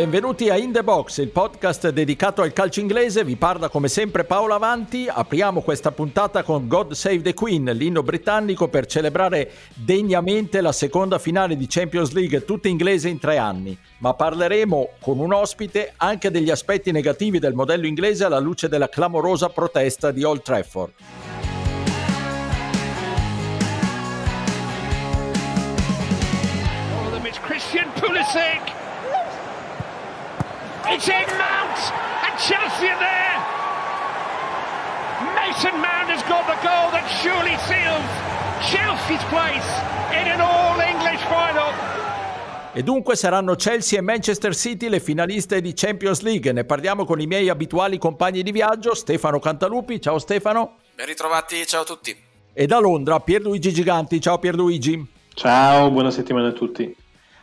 Benvenuti a In The Box, il podcast dedicato al calcio inglese. Vi parla come sempre Paolo Avanti. Apriamo questa puntata con God Save the Queen, l'inno britannico per celebrare degnamente la seconda finale di Champions League, tutta inglese in tre anni. Ma parleremo con un ospite anche degli aspetti negativi del modello inglese alla luce della clamorosa protesta di Old Trafford. Christian Pulisic In Mount and Chelsea are there. Mason Mount has got the goal that surely seals Chelsea's place in an all-English final. E dunque saranno Chelsea e Manchester City le finaliste di Champions League. Ne parliamo con i miei abituali compagni di viaggio, Stefano Cantalupi. Ciao Stefano. Ben ritrovati, ciao a tutti. E da Londra Pierluigi Giganti. Ciao Pierluigi. Ciao, buona settimana a tutti.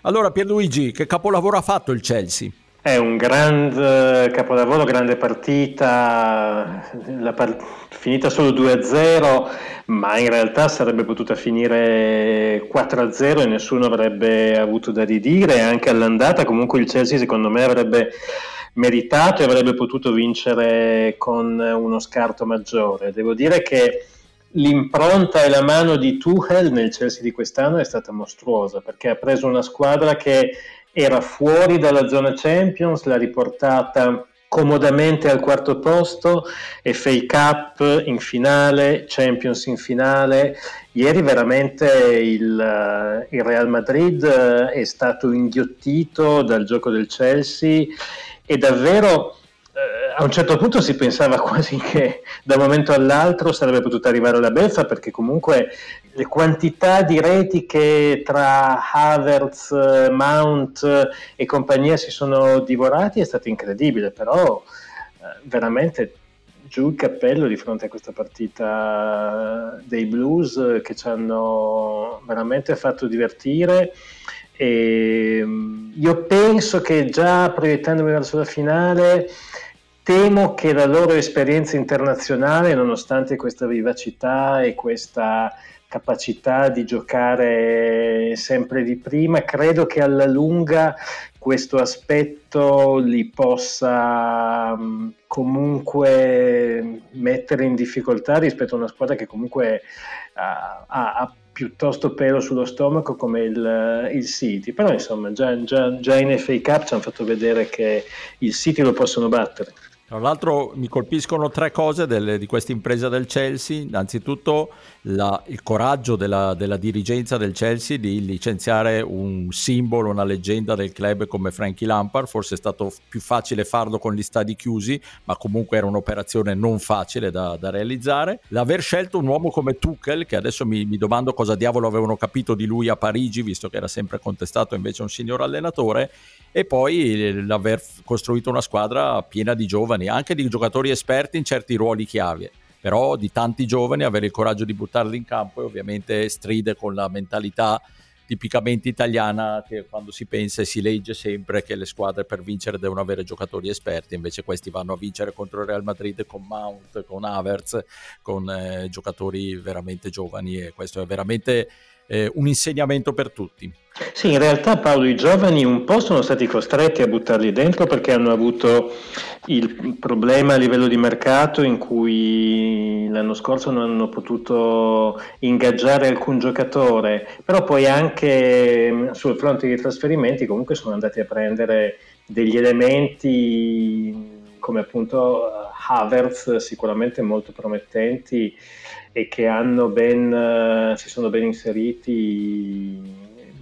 Allora Pierluigi, che capolavoro ha fatto il Chelsea? È un grande capolavoro, grande partita, part- finita solo 2-0, ma in realtà sarebbe potuta finire 4-0 e nessuno avrebbe avuto da ridire. Anche all'andata comunque il Chelsea secondo me avrebbe meritato e avrebbe potuto vincere con uno scarto maggiore. Devo dire che l'impronta e la mano di Tuchel nel Chelsea di quest'anno è stata mostruosa perché ha preso una squadra che era fuori dalla zona Champions, l'ha riportata comodamente al quarto posto, FA Cup in finale, Champions in finale. Ieri veramente il, il Real Madrid è stato inghiottito dal gioco del Chelsea e davvero a un certo punto si pensava quasi che da un momento all'altro sarebbe potuta arrivare la beffa perché comunque le quantità di reti che tra Havertz, Mount e compagnia si sono divorati è stato incredibile, però eh, veramente giù il cappello di fronte a questa partita dei Blues che ci hanno veramente fatto divertire. E mm, io penso che già proiettandomi verso la finale temo che la loro esperienza internazionale, nonostante questa vivacità e questa capacità di giocare sempre di prima, credo che alla lunga questo aspetto li possa um, comunque mettere in difficoltà rispetto a una squadra che comunque uh, ha, ha, piuttosto pelo sullo stomaco come il, il City. Però insomma già, già, già in FA Cup ci hanno fatto vedere che il City lo possono battere. Tra l'altro mi colpiscono tre cose delle, di questa impresa del Chelsea. Innanzitutto la, il coraggio della, della, dirigenza del Chelsea di licenziare un simbolo, una leggenda del club come Frankie Lampard. Forse è stato più facile farlo con gli stadi chiusi, ma comunque era un'operazione non facile da, da realizzare. L'aver scelto un uomo come Tuchel, che adesso mi, mi domando cosa diavolo avevano capito di lui a Parigi, visto che era sempre contestato invece un signor allenatore, e poi l'aver costruito una squadra piena di giovani, anche di giocatori esperti in certi ruoli chiave. Però di tanti giovani avere il coraggio di buttarli in campo e ovviamente stride con la mentalità tipicamente italiana che quando si pensa e si legge sempre che le squadre per vincere devono avere giocatori esperti, invece questi vanno a vincere contro il Real Madrid con Mount, con Havertz, con eh, giocatori veramente giovani e questo è veramente eh, un insegnamento per tutti. Sì, in realtà Paolo i giovani un po' sono stati costretti a buttarli dentro perché hanno avuto il problema a livello di mercato in cui l'anno scorso non hanno potuto ingaggiare alcun giocatore, però poi anche sul fronte dei trasferimenti comunque sono andati a prendere degli elementi come appunto Havertz sicuramente molto promettenti e che ben, si sono ben inseriti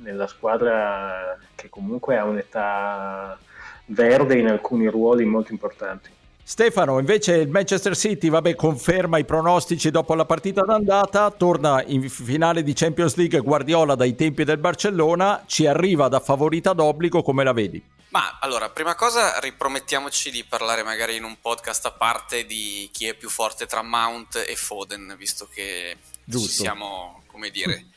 nella squadra che comunque ha un'età verde in alcuni ruoli molto importanti. Stefano, invece il Manchester City, vabbè, conferma i pronostici dopo la partita d'andata, torna in finale di Champions League Guardiola dai tempi del Barcellona, ci arriva da favorita d'obbligo, come la vedi? Ma allora, prima cosa ripromettiamoci di parlare magari in un podcast a parte di chi è più forte tra Mount e Foden, visto che Giusto. ci siamo, come dire,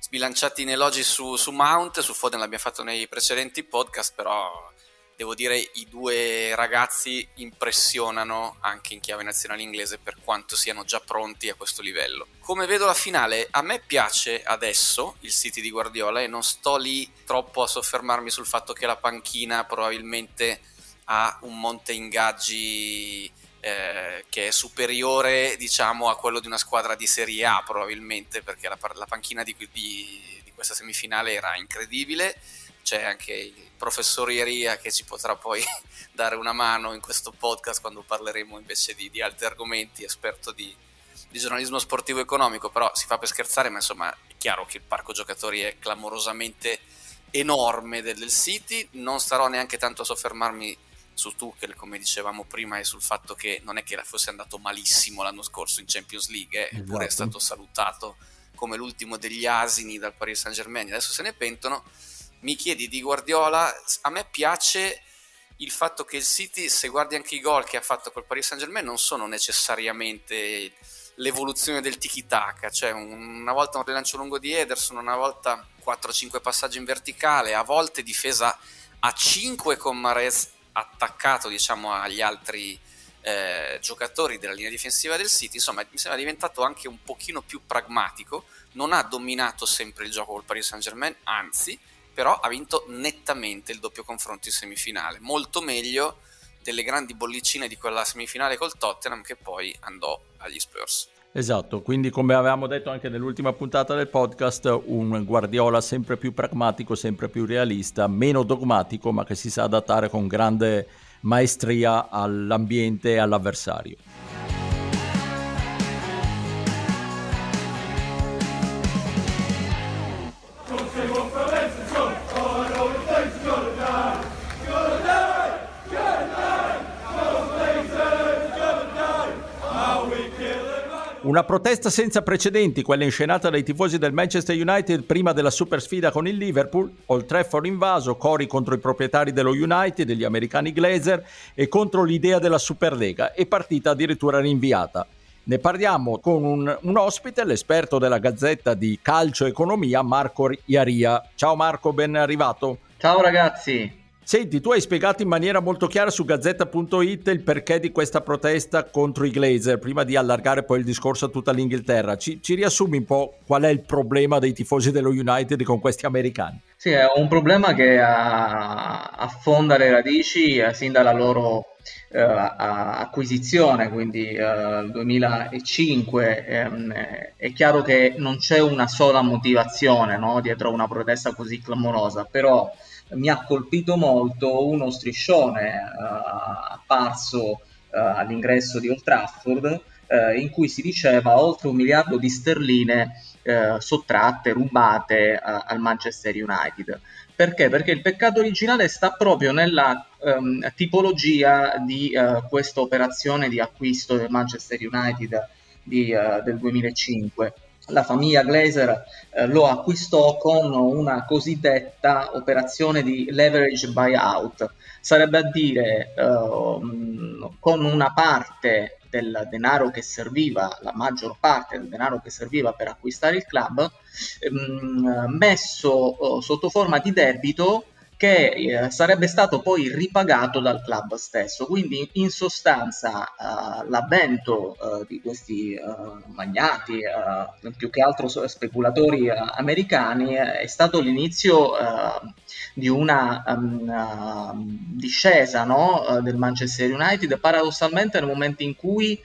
sbilanciati in elogi su, su Mount, su Foden l'abbiamo fatto nei precedenti podcast, però devo dire i due ragazzi impressionano anche in chiave nazionale inglese per quanto siano già pronti a questo livello. Come vedo la finale, a me piace adesso il City di Guardiola e non sto lì troppo a soffermarmi sul fatto che la panchina probabilmente ha un monte ingaggi eh, che è superiore diciamo a quello di una squadra di Serie A probabilmente perché la, la panchina di, di, di questa semifinale era incredibile c'è anche il professor Ieria che ci potrà poi dare una mano in questo podcast quando parleremo invece di, di altri argomenti, esperto di, di, giornalismo sportivo economico, però si fa per scherzare, ma insomma è chiaro che il parco giocatori è clamorosamente enorme del, del City, non starò neanche tanto a soffermarmi su Tuchel, come dicevamo prima, e sul fatto che non è che fosse andato malissimo l'anno scorso in Champions League, eh, eppure è esatto. stato salutato come l'ultimo degli asini dal Paris Saint Germain, adesso se ne pentono mi chiedi di Guardiola, a me piace il fatto che il City, se guardi anche i gol che ha fatto col Paris Saint Germain, non sono necessariamente l'evoluzione del tiki-taka, cioè una volta un rilancio lungo di Ederson, una volta 4-5 passaggi in verticale, a volte difesa a 5 con Mares attaccato diciamo agli altri eh, giocatori della linea difensiva del City, insomma mi sembra diventato anche un pochino più pragmatico, non ha dominato sempre il gioco col Paris Saint Germain, anzi però ha vinto nettamente il doppio confronto in semifinale, molto meglio delle grandi bollicine di quella semifinale col Tottenham che poi andò agli Spurs. Esatto, quindi come avevamo detto anche nell'ultima puntata del podcast, un Guardiola sempre più pragmatico, sempre più realista, meno dogmatico, ma che si sa adattare con grande maestria all'ambiente e all'avversario. Una protesta senza precedenti, quella inscenata dai tifosi del Manchester United prima della super sfida con il Liverpool, Old Trafford invaso, cori contro i proprietari dello United, degli americani Glazer e contro l'idea della Superlega e partita addirittura rinviata. Ne parliamo con un, un, ospite, l'esperto della Gazzetta di Calcio Economia, Marco Iaria. Ciao Marco, ben arrivato. Ciao ragazzi. Senti, tu hai spiegato in maniera molto chiara su gazzetta.it il perché di questa protesta contro i Glazer, prima di allargare poi il discorso a tutta l'Inghilterra. Ci, ci riassumi un po' qual è il problema dei tifosi dello United con questi americani? Sì, è un problema che affonda le radici eh, sin dalla loro Uh, acquisizione, quindi uh, 2005, ehm, è chiaro che non c'è una sola motivazione no, dietro una protesta così clamorosa, però mi ha colpito molto uno striscione uh, apparso uh, all'ingresso di Old Trafford uh, in cui si diceva oltre un miliardo di sterline sottratte, rubate al Manchester United. Perché? Perché il peccato originale sta proprio nella um, tipologia di questa operazione di acquisto del Manchester United di, del 2005 la famiglia Glazer eh, lo acquistò con una cosiddetta operazione di leverage buyout, sarebbe a dire eh, con una parte del denaro che serviva, la maggior parte del denaro che serviva per acquistare il club, ehm, messo eh, sotto forma di debito che eh, sarebbe stato poi ripagato dal club stesso. Quindi in sostanza uh, l'avvento uh, di questi uh, magnati, più che altro speculatori americani, è stato l'inizio di una um, discesa no? del Manchester United, paradossalmente nel momento in cui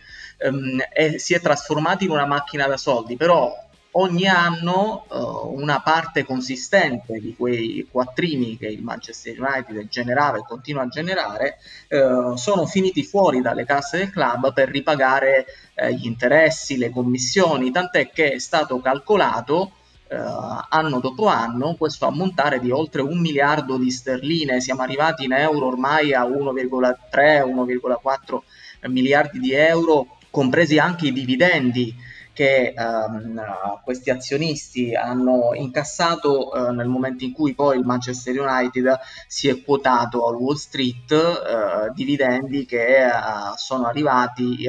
um, è, si è trasformato in una macchina da soldi, però ogni anno uh, una parte consistente di quei quattrini che il Manchester United generava e continua a generare uh, sono finiti fuori dalle casse del club per ripagare uh, gli interessi, le commissioni, tant'è che è stato calcolato anno dopo anno questo ammontare di oltre un miliardo di sterline, siamo arrivati in euro ormai a 1,3-1,4 miliardi di euro, compresi anche i dividendi che um, questi azionisti hanno incassato uh, nel momento in cui poi il Manchester United si è quotato al Wall Street, uh, dividendi che uh, sono arrivati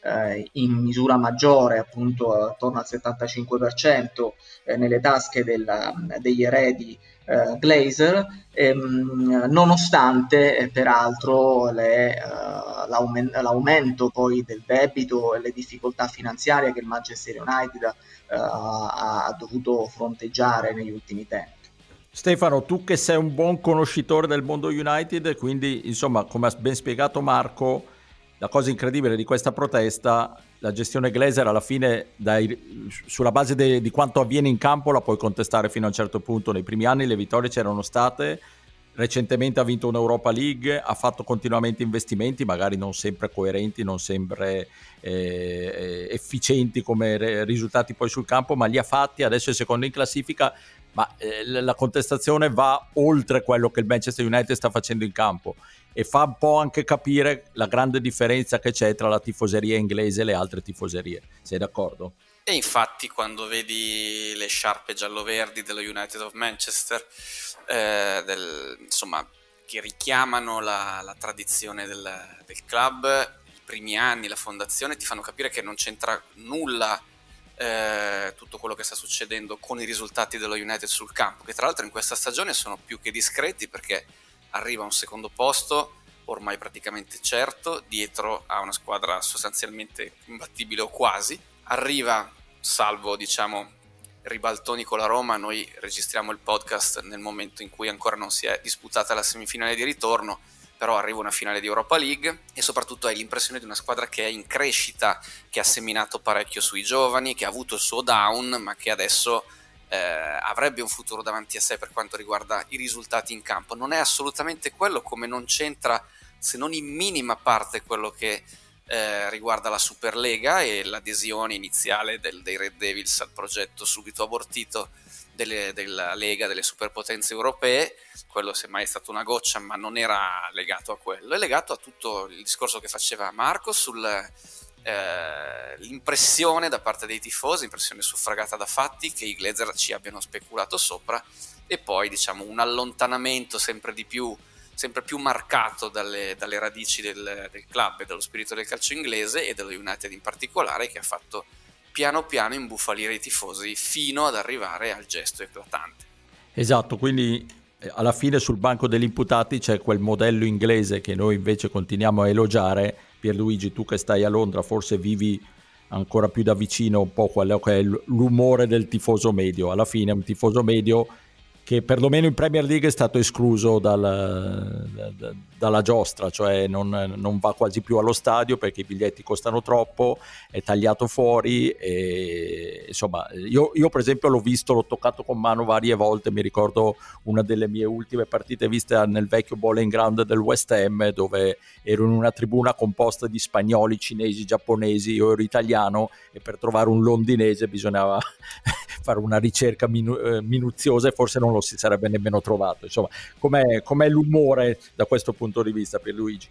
eh, in misura maggiore, appunto attorno al 75% eh, nelle tasche della, degli eredi eh, Glazer, ehm, nonostante eh, peraltro le, uh, l'aumen- l'aumento poi del debito e le difficoltà finanziarie che il Manchester United uh, ha dovuto fronteggiare negli ultimi tempi. Stefano, tu che sei un buon conoscitore del mondo United, quindi insomma, come ha ben spiegato Marco, la cosa incredibile di questa protesta, la gestione Glazer alla fine, dai, sulla base de, di quanto avviene in campo, la puoi contestare fino a un certo punto. Nei primi anni le vittorie c'erano state, recentemente ha vinto un'Europa League, ha fatto continuamente investimenti, magari non sempre coerenti, non sempre eh, efficienti come risultati poi sul campo, ma li ha fatti, adesso è secondo in classifica, ma eh, la contestazione va oltre quello che il Manchester United sta facendo in campo e fa un po' anche capire la grande differenza che c'è tra la tifoseria inglese e le altre tifoserie. Sei d'accordo? E infatti quando vedi le sciarpe giallo-verdi dello United of Manchester, eh, del, insomma, che richiamano la, la tradizione del, del, club, i primi anni, la fondazione, ti fanno capire che non c'entra nulla eh, tutto quello che sta succedendo con i risultati dello United sul campo, che tra l'altro in questa stagione sono più che discreti perché arriva a un secondo posto ormai praticamente certo, dietro a una squadra sostanzialmente imbattibile o quasi, arriva salvo diciamo ribaltoni con la Roma, noi registriamo il podcast nel momento in cui ancora non si è disputata la semifinale di ritorno, però arriva una finale di Europa League e soprattutto hai l'impressione di una squadra che è in crescita, che ha seminato parecchio sui giovani, che ha avuto il suo down, ma che adesso eh, avrebbe un futuro davanti a sé per quanto riguarda i risultati in campo. Non è assolutamente quello, come non c'entra se non in minima parte quello che eh, riguarda la Superlega e l'adesione iniziale del, dei Red Devils al progetto subito abortito delle, della Lega delle superpotenze europee. Quello semmai è stata una goccia, ma non era legato a quello, è legato a tutto il discorso che faceva Marco sull'impressione eh, da parte dei tifosi, impressione suffragata da fatti che i Glazer ci abbiano speculato sopra e poi diciamo un allontanamento sempre di più sempre più marcato dalle, dalle radici del, del, club e dallo spirito del calcio inglese e dello United in particolare che ha fatto piano piano imbufalire i tifosi fino ad arrivare al gesto eclatante. Esatto, quindi alla fine sul banco degli imputati c'è quel modello inglese che noi invece continuiamo a elogiare. Pierluigi, tu che stai a Londra forse vivi ancora più da vicino un po' quello che è l'umore del tifoso medio. Alla fine un tifoso medio che perlomeno in Premier League è stato escluso dal, da, dalla giostra, cioè non, non, va quasi più allo stadio perché i biglietti costano troppo, è tagliato fuori e insomma io, io, per esempio l'ho visto, l'ho toccato con mano varie volte, mi ricordo una delle mie ultime partite viste nel vecchio bowling ground del West Ham dove ero in una tribuna composta di spagnoli, cinesi, giapponesi, io ero italiano e per trovare un londinese bisognava fare una ricerca minu- eh, minuziosa e forse non lo si sarebbe nemmeno trovato. Insomma, com'è, com'è l'umore da questo punto di vista, per Luigi?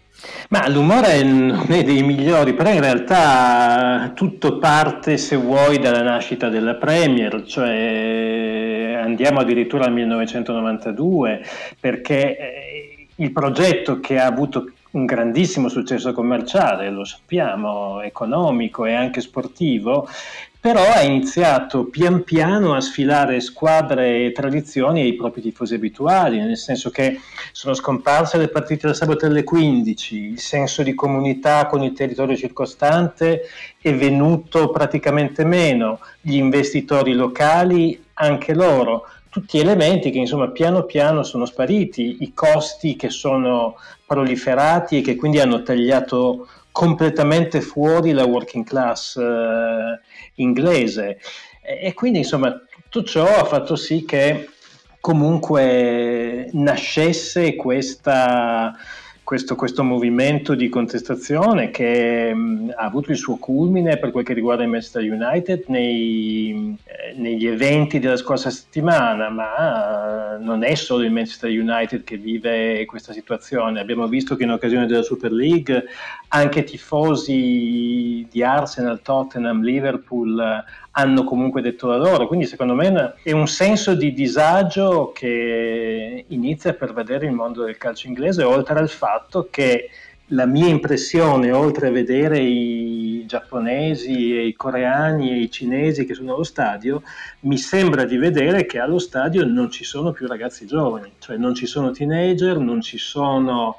Ma l'umore non è dei migliori, però in realtà tutto parte, se vuoi, dalla nascita della Premier, cioè andiamo addirittura al 1992, perché eh, il progetto che ha avuto un grandissimo successo commerciale, lo sappiamo, economico e anche sportivo, però ha iniziato pian piano a sfilare squadre e tradizioni ai propri tifosi abituali, nel senso che sono scomparse le partite del sabato alle 15, il senso di comunità con il territorio circostante è venuto praticamente meno, gli investitori locali anche loro, tutti elementi che insomma piano piano sono spariti, i costi che sono proliferati e che quindi hanno tagliato completamente fuori la working class eh, inglese. E, e quindi insomma tutto ciò ha fatto sì che comunque nascesse questa questo, questo, movimento di contestazione che mh, ha avuto il suo culmine per quel che riguarda il Manchester United nei, eh, negli eventi della scorsa settimana, ma non è solo il Manchester United che vive questa situazione. Abbiamo visto che in occasione della Super League anche tifosi di Arsenal, Tottenham, Liverpool hanno comunque detto la loro, quindi secondo me è un senso di disagio che inizia a pervadere il mondo del calcio inglese, oltre al fatto che la mia impressione, oltre a vedere i giapponesi e i coreani e i cinesi che sono allo stadio, mi sembra di vedere che allo stadio non ci sono più ragazzi giovani, cioè non ci sono teenager, non ci sono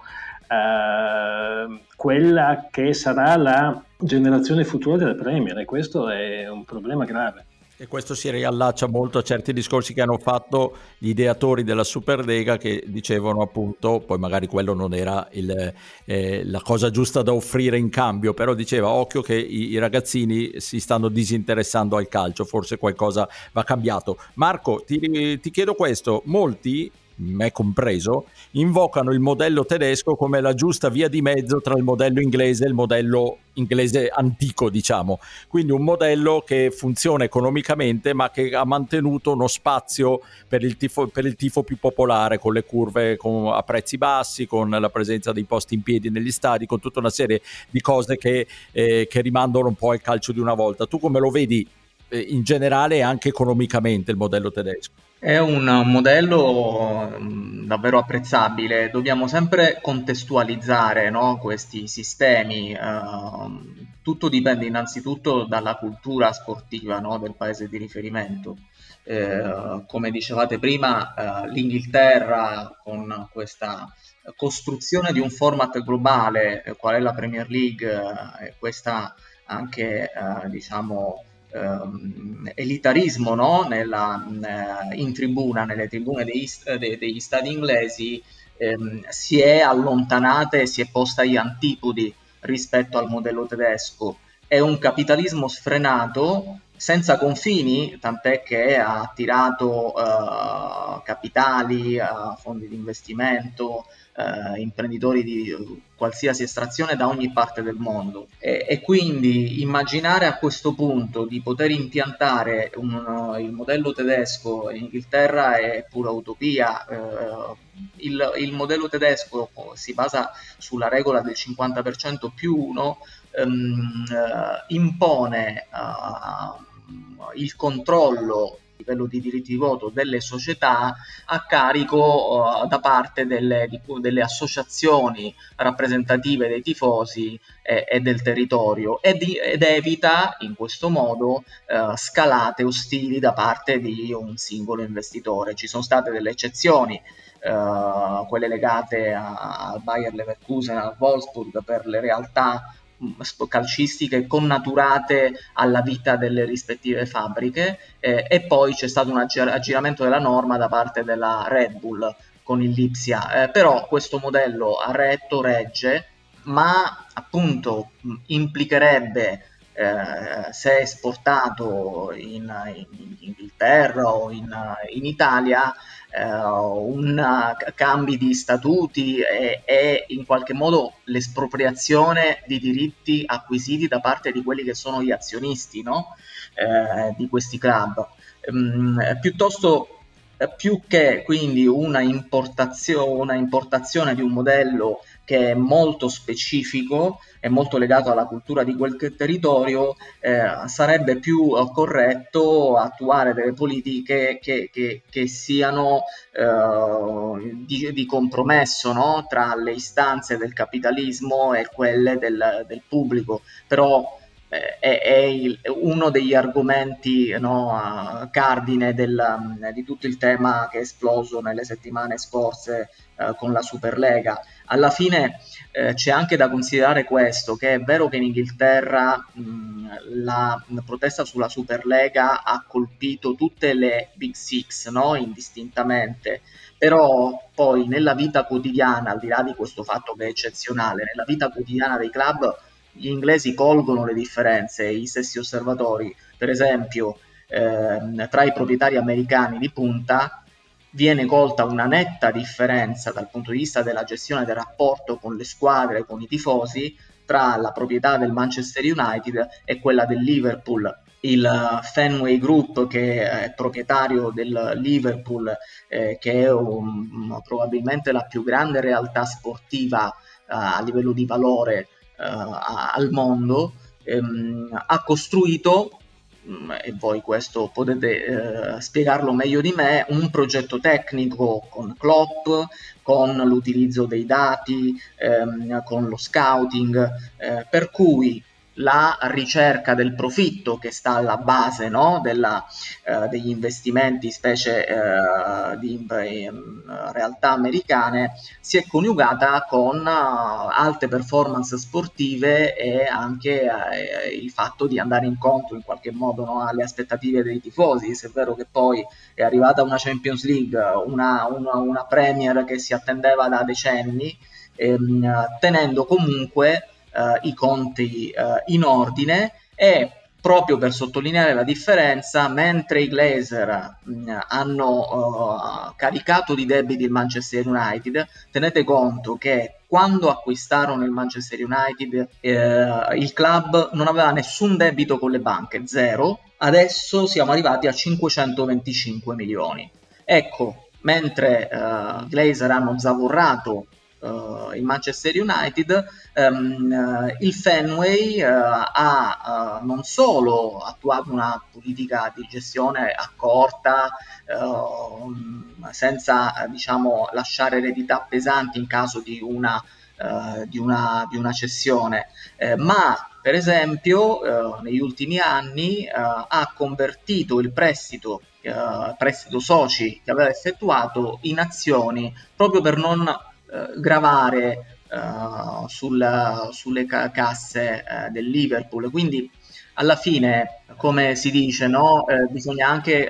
eh, quella che sarà la generazione futura della Premier e questo è un problema grave. E questo si riallaccia molto a certi discorsi che hanno fatto gli ideatori della Superlega che dicevano appunto, poi magari quello non era il, eh, la cosa giusta da offrire in cambio, però diceva occhio che i, i, ragazzini si stanno disinteressando al calcio, forse qualcosa va cambiato. Marco, ti, ti chiedo questo, molti me compreso, invocano il modello tedesco come la giusta via di mezzo tra il modello inglese e il modello inglese antico, diciamo. Quindi un modello che funziona economicamente, ma che ha mantenuto uno spazio per il tifo, per il tifo più popolare, con le curve con, a prezzi bassi, con la presenza dei posti in piedi negli stadi, con tutta una serie di cose che, eh, che rimandano un po' al calcio di una volta. Tu come lo vedi eh, in generale e anche economicamente il modello tedesco? È un modello mm, davvero apprezzabile, dobbiamo sempre contestualizzare no, questi sistemi, uh, tutto dipende innanzitutto dalla cultura sportiva no, del paese di riferimento. Uh, come dicevate prima, uh, l'Inghilterra con questa costruzione di un format globale, qual è la Premier League, e questa anche diciamo, ehm, elitarismo no? Nella, eh, in tribuna, nelle tribune degli, de, degli stadi inglesi, ehm, si è allontanata e si è posta agli antipodi rispetto al modello tedesco. È un capitalismo sfrenato, senza confini, tant'è che ha attirato eh, capitali, eh, fondi di investimento, eh, imprenditori di qualsiasi estrazione da ogni parte del mondo e, e quindi immaginare a questo punto di poter impiantare un, il modello tedesco in Inghilterra è pura utopia. Eh, il, il, modello tedesco si basa sulla regola del 50% più 1, ehm, eh, impone eh, il controllo livello di diritti di voto delle società a carico uh, da parte delle, di, delle, associazioni rappresentative dei tifosi e, e del territorio ed, ed, evita in questo modo uh, scalate ostili da parte di un singolo investitore. Ci sono state delle eccezioni. Uh, quelle legate al Bayer Leverkusen, al Wolfsburg per le realtà calcistiche connaturate alla vita delle rispettive fabbriche eh, e poi c'è stato un aggiramento della norma da parte della Red Bull con il Lipsia, eh, però questo modello ha retto, regge, ma appunto implicherebbe eh, se esportato in, in, Inghilterra o in, in Italia un cambi di statuti e, e, in qualche modo l'espropriazione di diritti acquisiti da parte di quelli che sono gli azionisti no? eh, di questi club. Mm, piuttosto più che quindi una importazione, una importazione di un modello che è molto specifico e molto legato alla cultura di quel territorio, eh, sarebbe più eh, corretto attuare delle politiche che, che, che siano eh, di, di, compromesso no? tra le istanze del capitalismo e quelle del, del pubblico. Però è, è il, uno degli argomenti no, cardine del, di tutto il tema che è esploso nelle settimane scorse eh, con la Superlega. Alla fine eh, c'è anche da considerare questo, che è vero che in Inghilterra mh, la protesta sulla Superlega ha colpito tutte le Big Six no? indistintamente, però poi nella vita quotidiana, al di là di questo fatto che è eccezionale, nella vita quotidiana dei club gli inglesi colgono le differenze, gli stessi osservatori, per esempio ehm, tra i proprietari americani di punta viene colta una netta differenza dal punto di vista della gestione del rapporto con le squadre, con i tifosi, tra la proprietà del Manchester United e quella del Liverpool. Il Fenway Group, che è proprietario del Liverpool, eh, che è un, probabilmente la più grande realtà sportiva uh, a livello di valore uh, al mondo, ehm, ha costruito e voi questo potete eh, spiegarlo meglio di me, un progetto tecnico con Klopp, con l'utilizzo dei dati, ehm, con lo scouting, eh, per cui la ricerca del profitto che sta alla base no, della, eh, degli investimenti, specie eh, di in, realtà americane, si è coniugata con uh, alte performance sportive e anche uh, il fatto di andare incontro in qualche modo no, alle aspettative dei tifosi. Se è vero che poi è arrivata una Champions League, una, una, una Premier che si attendeva da decenni, ehm, tenendo comunque uh, i conti uh, in ordine e proprio per sottolineare la differenza, mentre i Glazer mh, hanno uh, caricato di debiti il Manchester United, tenete conto che quando acquistarono il Manchester United eh, il club non aveva nessun debito con le banche, zero, adesso siamo arrivati a 525 milioni. Ecco, mentre uh, Glazer hanno zavorrato uh, il Manchester United, um, il Fenway uh, ha non solo attuato una politica di gestione accorta, senza diciamo, lasciare eredità pesanti in caso di una, di una, di una cessione, eh, ma per esempio negli ultimi anni ha convertito il prestito prestito soci che aveva effettuato in azioni proprio per non eh, gravare uh, sul, sulle ca- casse uh, del Liverpool. Quindi alla fine, come si dice, no? eh, bisogna anche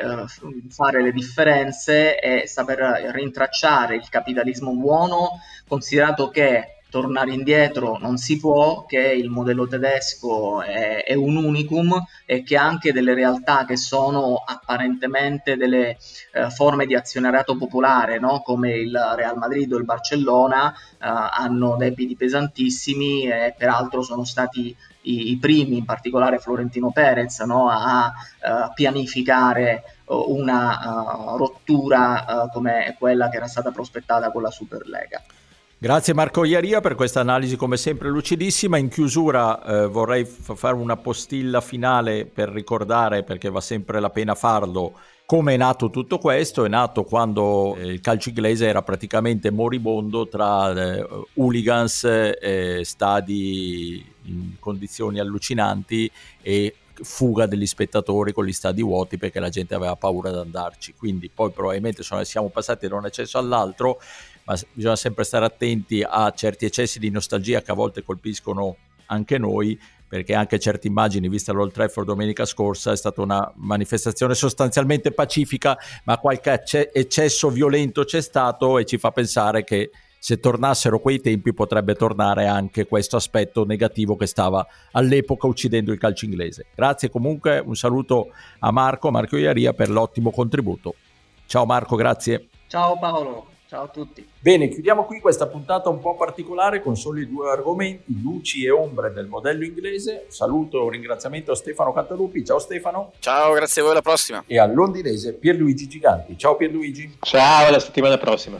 fare le differenze e saper rintracciare il capitalismo buono, considerato che tornare indietro non si può, che il modello tedesco è, è, un unicum e che anche delle realtà che sono apparentemente delle eh, forme di azionariato popolare, no? come il Real Madrid o il Barcellona, eh, hanno debiti pesantissimi e peraltro sono stati i, i primi, in particolare Florentino Perez, no? a uh, pianificare una uh, rottura uh, come quella che era stata prospettata con la Superlega. Grazie Marco Iaria per questa analisi come sempre lucidissima. In chiusura eh, vorrei f- fare una postilla finale per ricordare, perché va sempre la pena farlo, come è nato tutto questo. È nato quando eh, il calcio inglese era praticamente moribondo tra eh, hooligans, eh, stadi in condizioni allucinanti e fuga degli spettatori con gli stadi vuoti perché la gente aveva paura di andarci. Quindi poi probabilmente siamo passati da un eccesso all'altro ma bisogna sempre stare attenti a certi eccessi di nostalgia che a volte colpiscono anche noi, perché anche certe immagini viste all'Old Trafford domenica scorsa è stata una manifestazione sostanzialmente pacifica, ma qualche eccesso violento c'è stato e ci fa pensare che se tornassero quei tempi potrebbe tornare anche questo aspetto negativo che stava all'epoca uccidendo il calcio inglese. Grazie comunque, un saluto a Marco, Marco Iaria per l'ottimo contributo. Ciao Marco, grazie. Ciao Paolo. Ciao a tutti. Bene, chiudiamo qui questa puntata un po' particolare con soli due argomenti, luci e ombre del modello inglese. Saluto e un ringraziamento a Stefano Cantalupi. Ciao Stefano. Ciao, grazie a voi, alla prossima. E al londinese Pierluigi Giganti. Ciao Pierluigi. Ciao, alla settimana prossima.